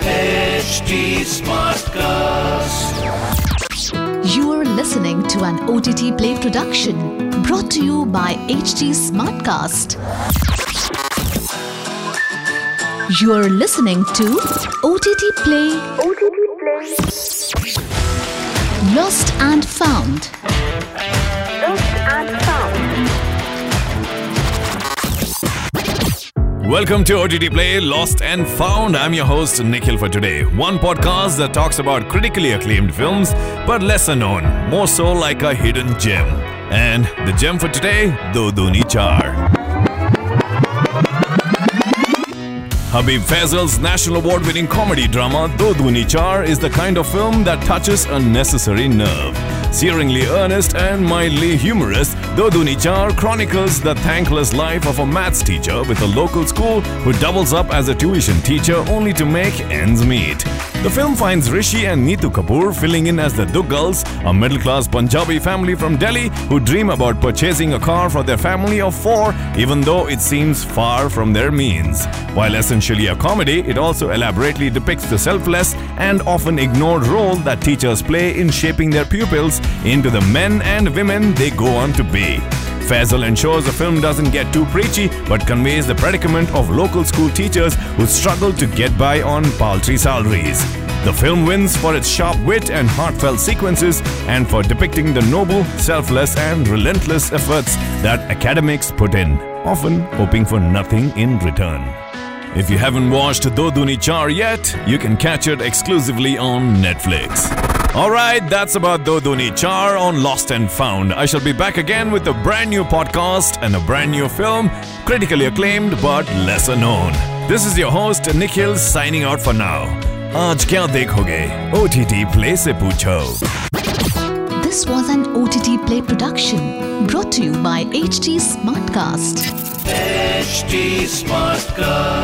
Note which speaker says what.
Speaker 1: HT Smartcast.
Speaker 2: You are listening to an OTT Play production brought to you by HT Smartcast. You are listening to OTT Play OTT Play Lost and Found.
Speaker 3: Welcome to OTT Play Lost and Found. I'm your host, Nikhil, for today. One podcast that talks about critically acclaimed films, but lesser known, more so like a hidden gem. And the gem for today, Do Dooni Chaar. Habib Faisal's national award winning comedy drama Do Dooni Chaar is the kind of film that touches a necessary nerve. Searingly earnest and mildly humorous, Do Dooni Chaar chronicles the thankless life of a maths teacher with a local school who doubles up as a tuition teacher only to make ends meet. The film finds Rishi and Neetu Kapoor filling in as the Duggals, a middle class Punjabi family from Delhi who dream about purchasing a car for their family of four, even though it seems far from their means. While essentially a comedy, it also elaborately depicts the selfless and often ignored role that teachers play in shaping their pupils into the men and women they go on to be. Faisal ensures the film doesn't get too preachy but conveys the predicament of local school teachers who struggle to get by on paltry salaries. The film wins for its sharp wit and heartfelt sequences and for depicting the noble, selfless, and relentless efforts that academics put in, often hoping for nothing in return. If you haven't watched Do Dooni Chaar yet, you can catch it exclusively on Netflix. Alright, that's about Do Dooni Chaar on Lost and Found. I shall be back again with a brand new podcast and a brand new film, critically acclaimed but lesser known. This is your host Nikhil signing out for now. आज क्या देखोगे? OTT Play से पूछो.
Speaker 2: This was an OTT Play production brought to you by HT Smartcast.
Speaker 1: HT Smartcast.